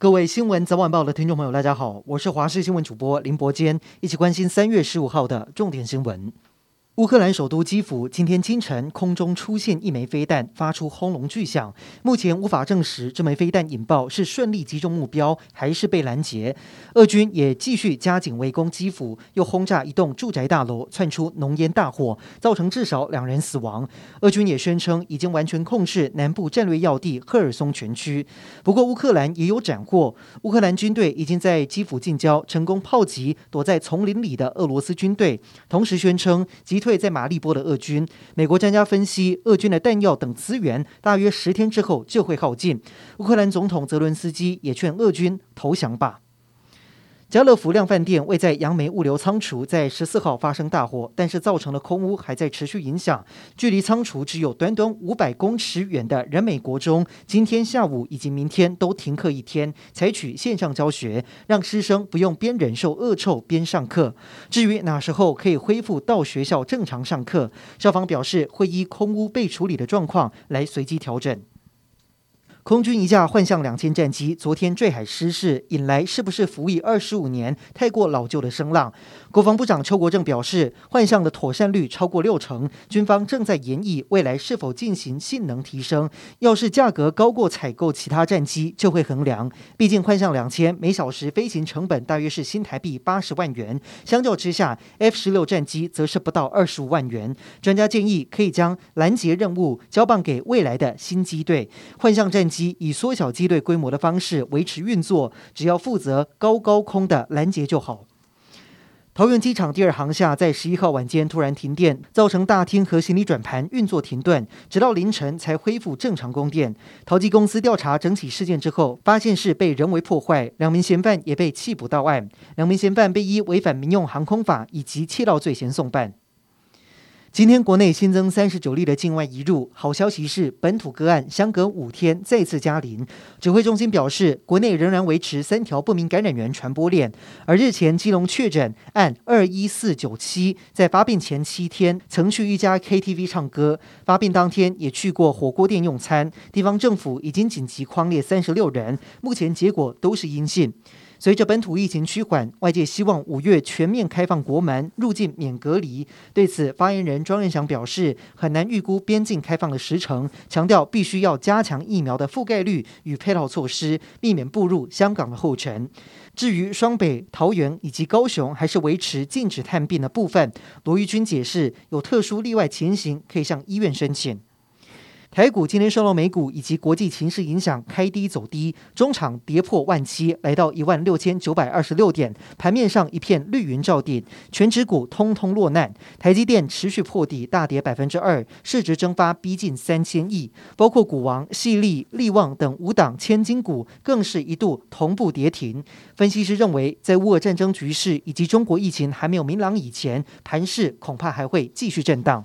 各位新闻早晚报的听众朋友，大家好，我是华视新闻主播林伯坚，一起关心三月十五号的重点新闻。乌克兰首都基辅今天清晨空中出现一枚飞弹，发出轰隆巨响。目前无法证实这枚飞弹引爆是顺利击中目标，还是被拦截。俄军也继续加紧围攻基辅，又轰炸一栋住宅大楼，窜出浓烟大火，造成至少两人死亡。俄军也宣称已经完全控制南部战略要地赫尔松全区。不过乌克兰也有斩获，乌克兰军队已经在基辅近郊成功炮击躲在丛林里的俄罗斯军队，同时宣称击退在马利波的俄军，美国专家分析，俄军的弹药等资源大约十天之后就会耗尽。乌克兰总统泽伦斯基也劝俄军投降吧。家乐福量贩店位在杨梅物流仓储，在十四号发生大火，但是造成的空屋还在持续影响。距离仓储只有短短五百公尺远的人美国中，今天下午以及明天都停课一天，采取线上教学，让师生不用边忍受恶臭边上课。至于哪时候可以恢复到学校正常上课，校方表示会依空屋被处理的状况来随机调整。空军一架幻象两千战机昨天坠海失事，引来是不是服役二十五年太过老旧的声浪。国防部长邱国正表示，幻象的妥善率超过六成，军方正在研议未来是否进行性能提升。要是价格高过采购其他战机，就会衡量。毕竟幻象两千每小时飞行成本大约是新台币八十万元，相较之下，F 十六战机则是不到二十五万元。专家建议可以将拦截任务交棒给未来的新机队。幻象战机。机以缩小机队规模的方式维持运作，只要负责高高空的拦截就好。桃园机场第二航厦在十一号晚间突然停电，造成大厅和行李转盘运作停顿，直到凌晨才恢复正常供电。桃机公司调查整起事件之后，发现是被人为破坏，两名嫌犯也被弃捕到案，两名嫌犯被依违反民用航空法以及窃盗罪嫌送办。今天国内新增三十九例的境外移入，好消息是本土个案相隔五天再次加零。指挥中心表示，国内仍然维持三条不明感染源传播链。而日前基隆确诊案二一四九七，在发病前七天曾去一家 KTV 唱歌，发病当天也去过火锅店用餐。地方政府已经紧急框列三十六人，目前结果都是阴性。随着本土疫情趋缓，外界希望五月全面开放国门，入境免隔离。对此，发言人庄人祥表示，很难预估边境开放的时程，强调必须要加强疫苗的覆盖率与配套措施，避免步入香港的后尘。至于双北、桃园以及高雄，还是维持禁止探病的部分，罗玉军解释，有特殊例外情形可以向医院申请。台股今天受到美股以及国际情势影响，开低走低，中场跌破万七，来到一万六千九百二十六点，盘面上一片绿云罩顶，权值股通通落难。台积电持续破底，大跌百分之二，市值蒸发逼近三千亿，包括股王细力、力旺等五档千金股更是一度同步跌停。分析师认为，在乌俄战争局势以及中国疫情还没有明朗以前，盘势恐怕还会继续震荡。